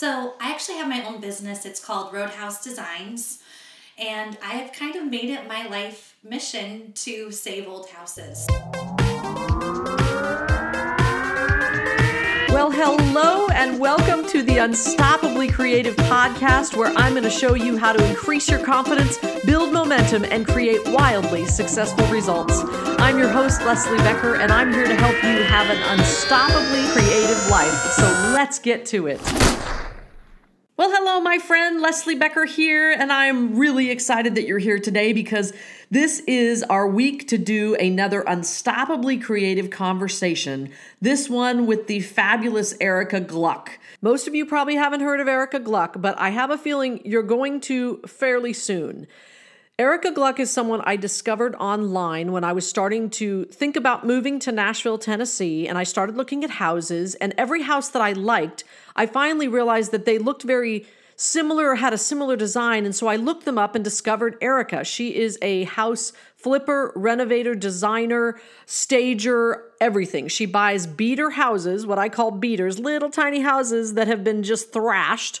so I actually have my own business. It's called Roadhouse Designs. And I have kind of made it my life mission to save old houses. Well, hello and welcome to the Unstoppably Creative podcast, where I'm going to show you how to increase your confidence, build momentum, and create wildly successful results. I'm your host, Leslie Becker, and I'm here to help you have an unstoppably creative life. So let's get to it. Well, hello, my friend Leslie Becker here, and I'm really excited that you're here today because this is our week to do another unstoppably creative conversation. This one with the fabulous Erica Gluck. Most of you probably haven't heard of Erica Gluck, but I have a feeling you're going to fairly soon. Erica Gluck is someone I discovered online when I was starting to think about moving to Nashville, Tennessee, and I started looking at houses. And every house that I liked, I finally realized that they looked very similar, had a similar design. And so I looked them up and discovered Erica. She is a house flipper, renovator, designer, stager, everything. She buys beater houses, what I call beaters, little tiny houses that have been just thrashed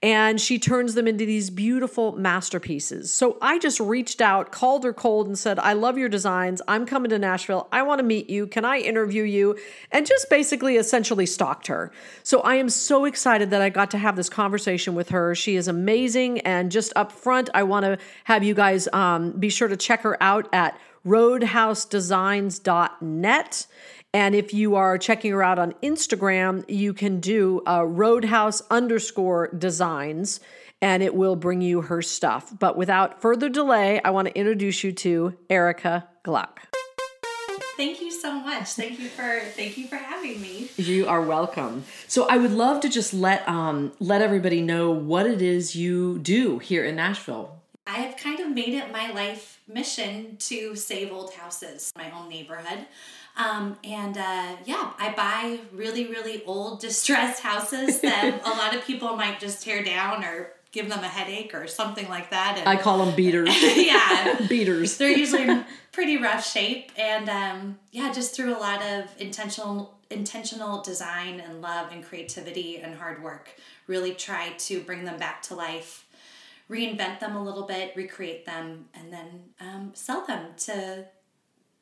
and she turns them into these beautiful masterpieces. So I just reached out, called her cold, and said, I love your designs. I'm coming to Nashville. I want to meet you. Can I interview you? And just basically essentially stalked her. So I am so excited that I got to have this conversation with her. She is amazing. And just up front, I want to have you guys um, be sure to check her out at roadhousedesigns.net. And if you are checking her out on Instagram, you can do uh, roadhouse underscore designs and it will bring you her stuff. But without further delay, I want to introduce you to Erica Gluck. Thank you so much. Thank you for thank you for having me. You are welcome. So I would love to just let um, let everybody know what it is you do here in Nashville. I have kind of made it my life mission to save old houses, my own neighborhood. Um, and uh, yeah, I buy really, really old, distressed houses that a lot of people might just tear down or give them a headache or something like that. And, I call them beaters. yeah, beaters. They're usually in pretty rough shape, and um, yeah, just through a lot of intentional intentional design and love and creativity and hard work, really try to bring them back to life. Reinvent them a little bit, recreate them, and then um, sell them to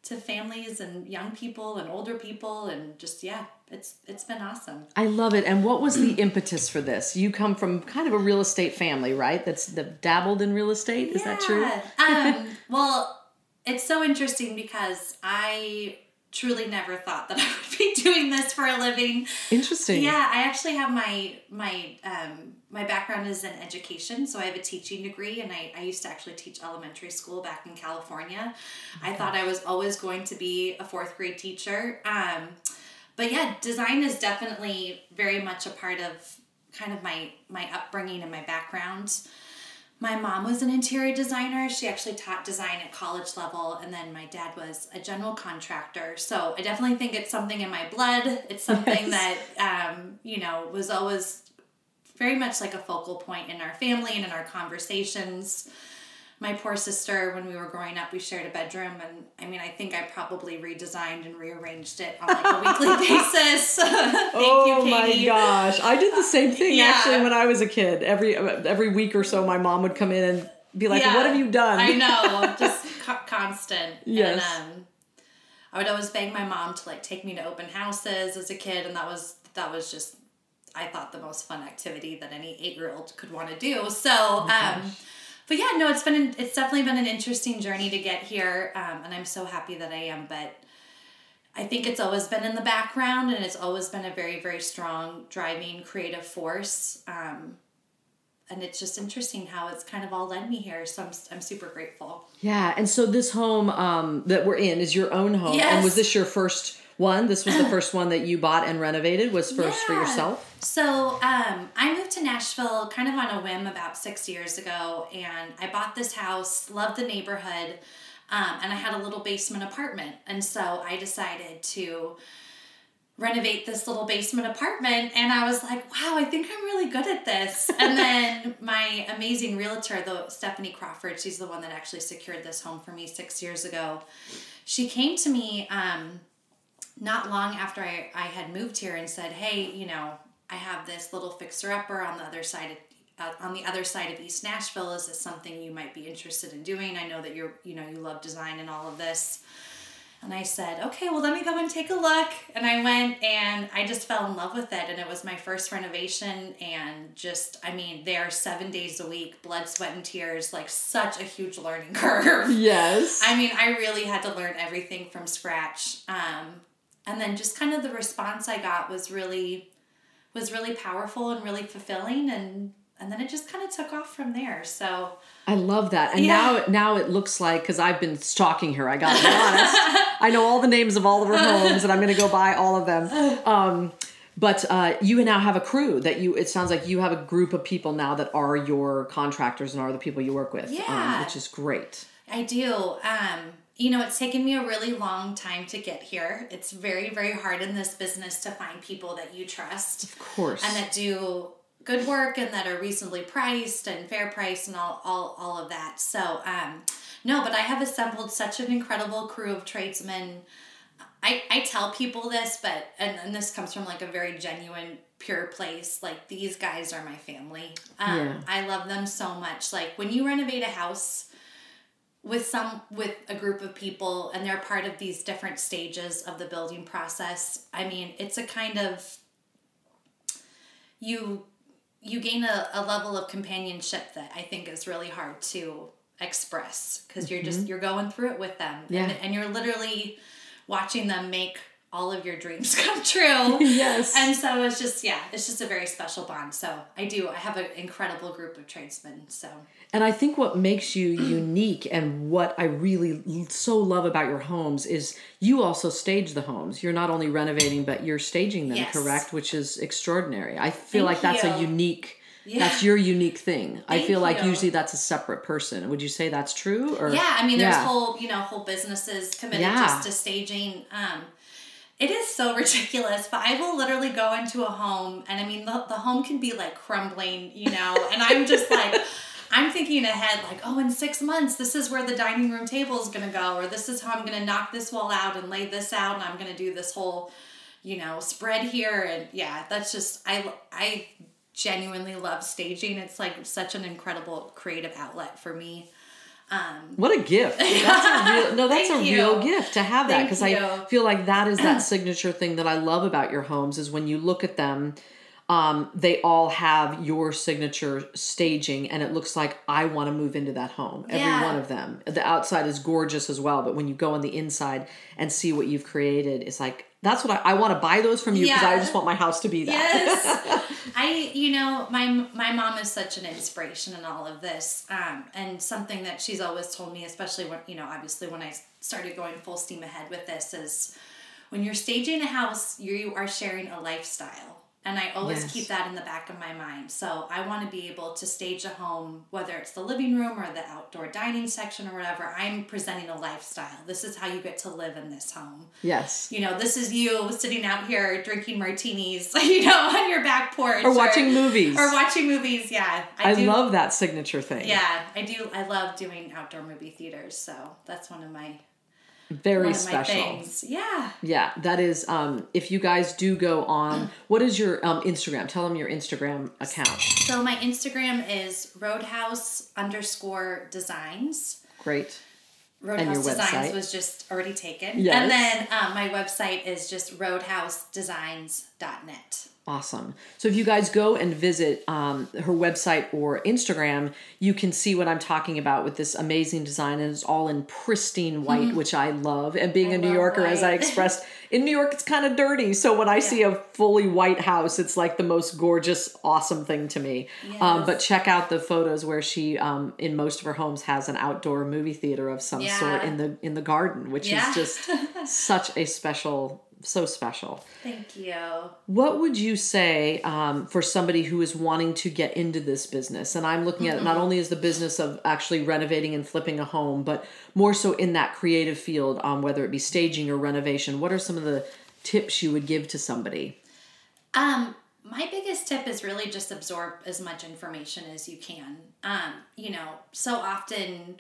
to families and young people and older people and just yeah it's it's been awesome. I love it. And what was the impetus for this? You come from kind of a real estate family right? That's the dabbled in real estate? Is yeah. that true? Um, well it's so interesting because i truly never thought that i would be doing this for a living interesting yeah i actually have my my um my background is in education, so I have a teaching degree, and I, I used to actually teach elementary school back in California. Okay. I thought I was always going to be a fourth grade teacher. Um, but yeah, design is definitely very much a part of kind of my my upbringing and my background. My mom was an interior designer. She actually taught design at college level, and then my dad was a general contractor. So I definitely think it's something in my blood. It's something yes. that um, you know was always very much like a focal point in our family and in our conversations. My poor sister, when we were growing up, we shared a bedroom, and I mean, I think I probably redesigned and rearranged it on like a weekly basis. Thank oh you, my gosh, I did the same thing yeah. actually when I was a kid. Every every week or so, my mom would come in and be like, yeah, "What have you done?" I know, just co- constant. Yes. And, um, I would always beg my mom to like take me to open houses as a kid, and that was that was just I thought the most fun activity that any eight year old could want to do. So, oh um, but yeah, no, it's been an, it's definitely been an interesting journey to get here, um, and I'm so happy that I am. But I think it's always been in the background, and it's always been a very very strong driving creative force. Um, and it's just interesting how it's kind of all led me here. So I'm, I'm super grateful. Yeah. And so this home um, that we're in is your own home. Yes. And was this your first one? This was the first one that you bought and renovated. Was first yeah. for yourself. So um, I moved to Nashville kind of on a whim about six years ago, and I bought this house. Loved the neighborhood, um, and I had a little basement apartment, and so I decided to renovate this little basement apartment and I was like, wow, I think I'm really good at this. And then my amazing realtor, the Stephanie Crawford, she's the one that actually secured this home for me six years ago. She came to me um, not long after I, I had moved here and said, hey, you know, I have this little fixer upper on the other side of uh, on the other side of East Nashville. Is this something you might be interested in doing? I know that you're, you know, you love design and all of this. And I said, okay, well, let me go and take a look. And I went and I just fell in love with it. And it was my first renovation. And just, I mean, they are seven days a week, blood, sweat, and tears, like such a huge learning curve. Yes. I mean, I really had to learn everything from scratch. Um, and then just kind of the response I got was really was really powerful and really fulfilling and and then it just kind of took off from there. So I love that. And Yeah. now now it looks like because I've been stalking her, I gotta be honest. I know all the names of all of her homes and I'm gonna go buy all of them. Um, but uh, you now have a crew that you it sounds like you have a group of people now that are your contractors and are the people you work with. um, Yeah. which is great. I do. Um, you know, it's taken me a really long time to get here. It's very, very hard in this business to find people that you trust. Of course. and that do good work and that are reasonably priced and fair price and all all, all of that so um no but i have assembled such an incredible crew of tradesmen i i tell people this but and, and this comes from like a very genuine pure place like these guys are my family um Yeah. i love them so much like when you renovate a house with some with a group of people and they're part of these different stages of the building process. I mean it's a kind of you you gain a, a level of companionship that i think is really hard to express because you're just mm-hmm. you're going through it with them. Yeah. and, and you're literally watching them make all of your dreams come true Yes. and so it's just yeah it's just a very special bond so i do i have an incredible group of tradesmen so And I think what makes you unique and what I really so love about your homes is you also stage the homes. You're not only renovating, but you're staging them, Yes. correct? Which is extraordinary. I feel Thank like that's a unique. Yeah. That's your unique thing. I Thank feel like usually that's a separate person. Would you say that's true? Or Yeah, I mean, there's Yeah. whole you know whole businesses committed Yeah. just to staging. Um, it is so ridiculous, but I will literally go into a home, and I mean, the, the home can be like crumbling, you know, and I'm just like. I'm thinking ahead, like, oh, in six months, this is where the dining room table is gonna go, or this is how I'm gonna knock this wall out and lay this out, and I'm gonna do this whole, you know, spread here, and yeah, that's just I I genuinely love staging. It's like such an incredible creative outlet for me. What a gift! That's a real, no, that's a Thank real you. gift to have that because I feel like that is that signature thing that I love about your homes is when you look at them, um, they all have your signature staging, and it looks like I want to move into that home. Every Yeah. one of them. The outside is gorgeous as well, but when you go on the inside and see what you've created, it's like that's what I, I want to buy those from you because I just want my house to be that. Yes. I, you know, my my mom is such an inspiration in all of this, um, and something that she's always told me, especially when you know, obviously when I started going full steam ahead with this, is when you're staging a house, you are sharing a lifestyle, and I always Yes. keep that in the back of my mind. So I want to be able to stage a home, whether it's the living room or the outdoor dining section or whatever. I'm presenting a lifestyle. This is how you get to live in this home yes. you know, this is you sitting out here drinking martinis, you know, on your back porch, Or watching movies. or watching movies. Yeah, I do, love that signature thing. Yeah, I do. I love doing outdoor movie theaters, so that's one of my Very special. Yeah. Yeah, that is. Um, if you guys do go on, what is your um, Instagram? Tell them your Instagram account. So my Instagram is Roadhouse underscore Designs. Great. Roadhouse your Designs website. was just already taken, Yes. and then um, my website is just roadhousedesigns.net. Awesome. So if you guys go and visit um, her website or Instagram, you can see what I'm talking about with this amazing design, and it's all in pristine white, which I love. And being Mm-hmm. I a New Yorker, as I expressed, in New York it's kind of dirty. So when I see a fully white house, it's like the most gorgeous, awesome thing to me. Um, but check out the photos where she, um, in most of her homes, has an outdoor movie theater of some sort in the in the garden, which Yeah. is just such a special, so special. Thank you. What would you say um, for somebody who is wanting to get into this business? And I'm looking at it not only as the business of actually renovating and flipping a home, but more so in that creative field, um, whether it be staging or renovation. What are some of the tips you would give to somebody? Um, my biggest tip is really just absorb as much information as you can. Um, you know, so often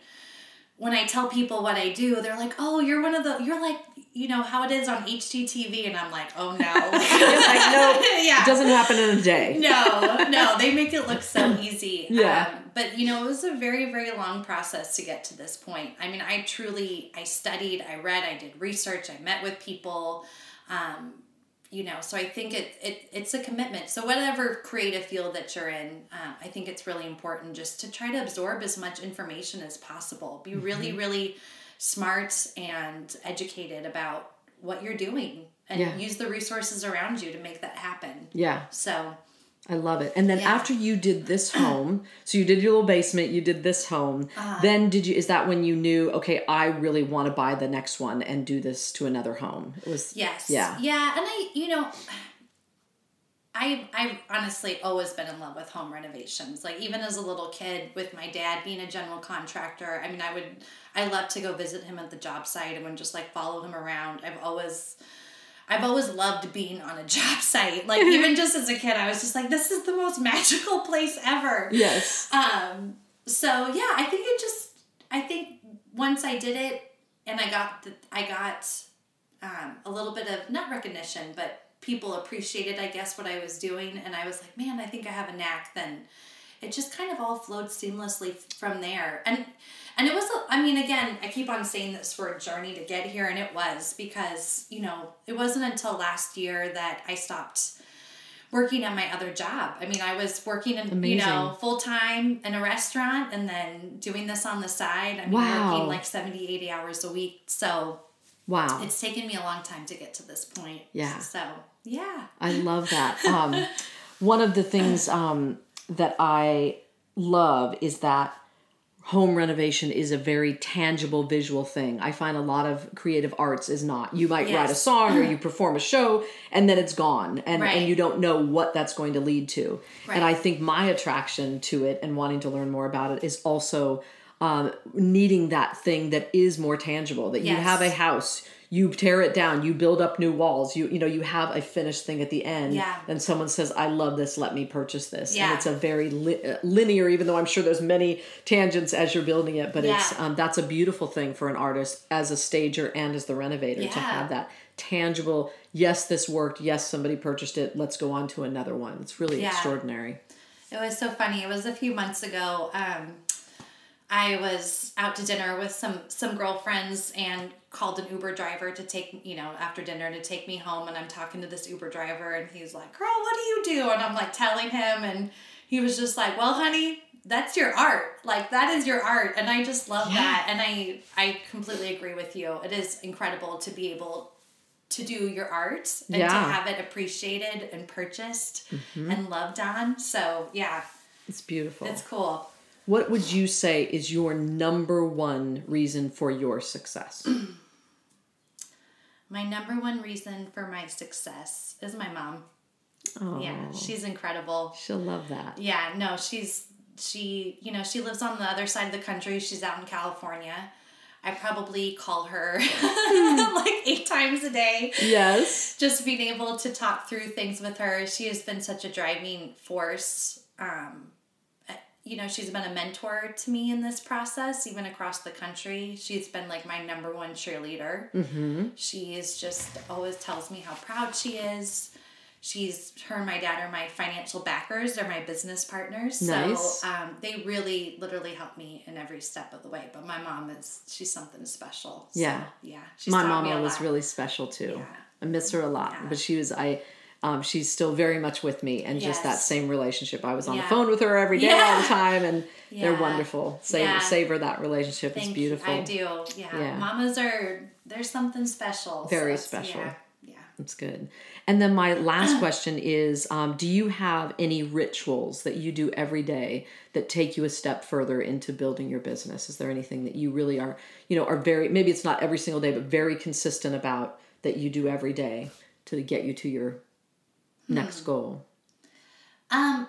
when I tell people what I do, they're like, "Oh, you're one of the you're like you know how it is on HGTV," and I'm like, "Oh no, like no, yeah, it doesn't happen in a day. no, no, they make it look so easy. Yeah. Um, but you know, it was a very, very long process to get to this point. I mean, I truly, I studied, I read, I did research, I met with people. Um, you know, so I think it, it it's a commitment. So whatever creative field that you're in, um, I think it's really important just to try to absorb as much information as possible. Be really, really smart and educated about what you're doing and Yeah. use the resources around you to make that happen. Yeah, So I love it. And then Yeah. after you did this home, so you did your little basement, you did this home. Uh-huh. Then did you? Is that when you knew? Okay, I really want to buy the next one and do this to another home. It was Yes. Yeah. Yeah, and I, you know, I I've honestly always been in love with home renovations. Like even as a little kid with my dad being a general contractor, I mean I would I love to go visit him at the job site and just like follow him around. I've always I've always loved being on a job site. Like even just as a kid, I was just like, this is the most magical place ever. yes. Um, so yeah, I think it just I think once I did it and I got the, I got um, a little bit of not recognition, but people appreciated I guess what I was doing and I was like, man, I think I have a knack then it just kind of all flowed seamlessly from there. And and it was a, I mean again, I keep on saying this for a journey to get here and it was because, you know, it wasn't until last year that I stopped working at my other job. I mean, I was working in, you know, full time in a restaurant and then doing this on the side. I mean, Wow. working like 70, 80 hours a week. So Wow. it's taken me a long time to get to this point. Yeah. So, yeah. I love that. Um, one of the things um, that I love is that home renovation is a very tangible visual thing. I find a lot of creative arts is not. You might write a song or you perform a show and then it's gone and, Right. and you don't know what that's going to lead to. And I think my attraction to it and wanting to learn more about it is also um, needing that thing that is more tangible. That you have a house, you tear it down, you build up new walls, you you know you have a finished thing at the end. Yeah. And someone says, "I love this. Let me purchase this." Yeah. And it's a very li- uh, linear, even though I'm sure there's many tangents as you're building it. But it's um, that's a beautiful thing for an artist as a stager and as the renovator to have that tangible. Yes, this worked. Yes, somebody purchased it. Let's go on to another one. It's really Yeah. extraordinary. It was so funny. It was a few months ago. Um, I was out to dinner with some some girlfriends and called an Uber driver to take you know after dinner to take me home. And I'm talking to this Uber driver, and he's like, "Girl, what do you do?" And I'm like telling him, and he was just like, "Well, honey." That's your art. Like that is your art. And I just love Yeah. that. And I I completely agree with you. It is incredible to be able to do your art and to have it appreciated and purchased Mm-hmm. and loved on. So yeah, It's beautiful. it's cool. what would you say is your number one reason for your success? My number one reason for my success is my mom. Oh, Yeah, she's incredible. she'll love that. Yeah, no, she's she, you know, she lives on the other side of the country. She's out in California. I probably call her like eight times a day. Yes. Just being able to talk through things with her. She has been such a driving force. Um, you know, she's been a mentor to me in this process, even across the country. She's been like my number one cheerleader. Mm-hmm. She is just always tells me how proud she is. She's her and my dad are my financial backers. They're my business partners. Nice. So um, they really, literally help me in every step of the way. But my mom is she's something special. So, Yeah. yeah. She's My mom was really special too. Yeah. I miss her a lot, Yeah. but she was I. Um, she's still very much with me, and just that same relationship. I was on the phone with her every day, all the time, and they're wonderful. Savor, Yeah. savor that relationship. Thank it's beautiful. You. I do. Yeah. Yeah. Mamas are there's something special. Very it's- special. Yeah. yeah. That's good. And then my last question is um, Do you have any rituals that you do every day that take you a step further into building your business? Is there anything that you really are, you know, are very, maybe it's not every single day, but very consistent about that you do every day to get you to your next Hmm. goal? Um,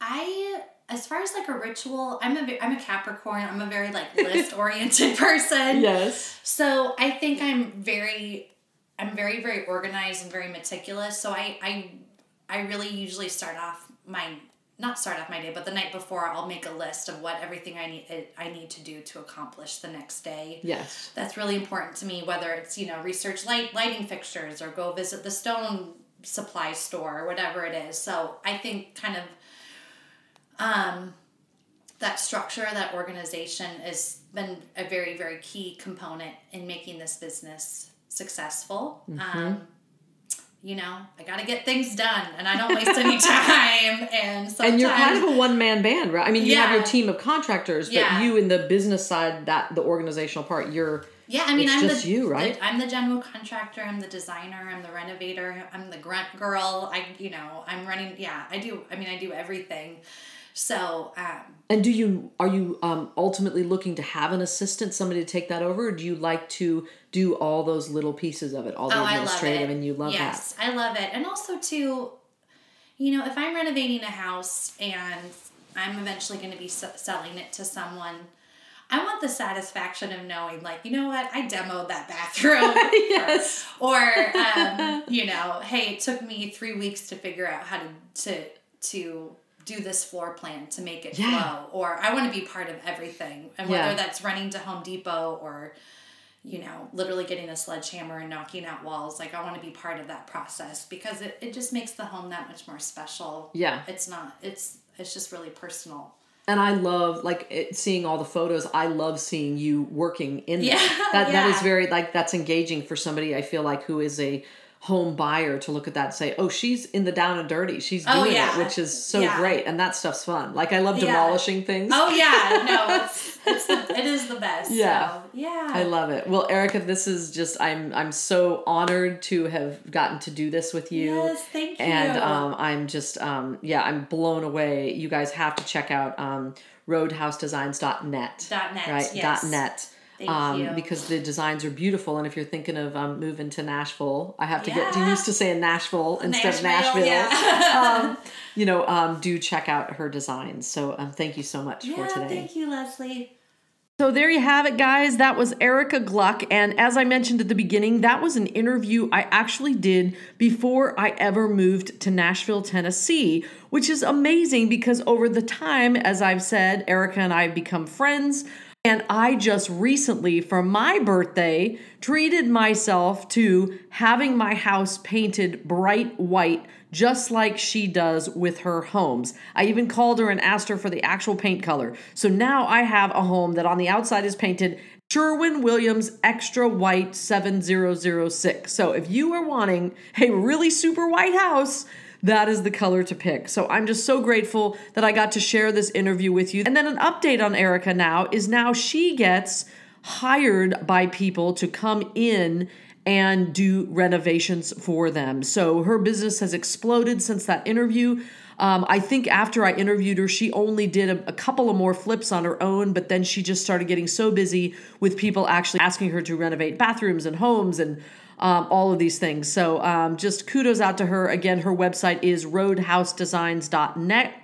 I as far as like a ritual, I'm a I'm a Capricorn. I'm a very like list oriented person. Yes. So I think I'm very, I'm very very organized and very meticulous. So I I I really usually start off my not start off my day, but the night before, I'll make a list of what everything I need I need to do to accomplish the next day. Yes. That's really important to me. Whether it's you know research light lighting fixtures or go visit the stone supply store or whatever it is. So I think kind of um, that structure, that organization has been a very very key component in making this business successful. Mm-hmm. Um, you know, I got to get things done and I don't waste any time. And sometimes, And you're kind of a one man band, right? I mean, you have your team of contractors, but Yeah. you in the business side, that the organizational part, you're yeah, I mean, it's I'm just the, you, right? the- I'm the general contractor. I'm the designer. I'm the renovator. I'm the grunt girl. I, you know, I'm running. Yeah, I do. I mean, I do everything. So, um, And do you are you um, ultimately looking to have an assistant, somebody to take that over, or do you like to do all those little pieces of it, all the Oh, administrative, and you love yes, that? Yes, I love it. And also too, you know, if I'm renovating a house and I'm eventually going to be s- selling it to someone, I want the satisfaction of knowing, like, you know what, I demoed that bathroom. Yes. Or, um, you know, hey, it took me three weeks to figure out how to to to do this floor plan to make it Yeah. flow. Or I want to be part of everything, and whether Yeah. that's running to Home Depot or you know, literally getting a sledgehammer and knocking out walls. Like I want to be part of that process because it, it just makes the home that much more special. Yeah. It's not it's it's just really personal. And I love like it, seeing all the photos. I love seeing you working in Yeah, that. That that is very like that's engaging for somebody. I feel like who is a home buyer to look at that and say, "Oh, she's in the down and dirty. She's doing Oh, it," which is so Yeah. great. And that stuff's fun. Like I love Yeah. demolishing things. Oh yeah, no, it's it's the, it is the best. Yeah. So, yeah. I love it. Well, Erica, this is just I'm I'm so honored to have gotten to do this with you. Yes, thank you. And um, I'm just um, yeah, I'm blown away. You guys have to check out um, roadhousedesigns.net. Dot net, Right, yes. net. Thank um, you. Because the designs are beautiful, and if you're thinking of um, moving to Nashville, I have to get used to saying Nashville instead of Nashville, Nashville. yeah. um, you know, um, do check out her designs. So um, thank you so much yeah, for today. thank you, Leslie. So there you have it, guys. That was Erica Gluck. And as I mentioned at the beginning, that was an interview I actually did before I ever moved to Nashville, Tennessee, which is amazing because over the time, as I've said, Erica and I have become friends. And I just recently, for my birthday, treated myself to having my house painted bright white, just like she does with her homes. I even called her and asked her for the actual paint color. So now I have a home that on the outside is painted Sherwin Williams Extra White 7006. So if you are wanting a really super white house, that is the color to pick. So I'm just so grateful that I got to share this interview with you. And then an update on Erica now is now she gets hired by people to come in and do renovations for them. So her business has exploded since that interview. Um, I think after I interviewed her, she only did a, a couple of more flips on her own, but then she just started getting so busy with people actually asking her to renovate bathrooms and homes and um, all of these things. So um, just kudos out to her. Again, her website is roadhousedesigns.net.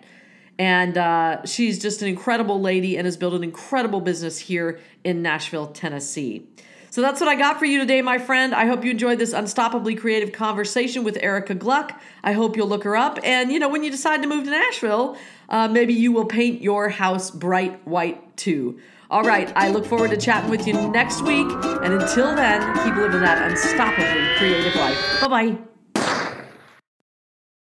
And uh, she's just an incredible lady and has built an incredible business here in Nashville, Tennessee. So that's what I got for you today, my friend. I hope you enjoyed this unstoppably creative conversation with Erica Gluck. I hope you'll look her up. And, you know, when you decide to move to Nashville, uh, maybe you will paint your house bright white too. All right, I look forward to chatting with you next week. And until then, keep living that unstoppably creative life. Bye bye.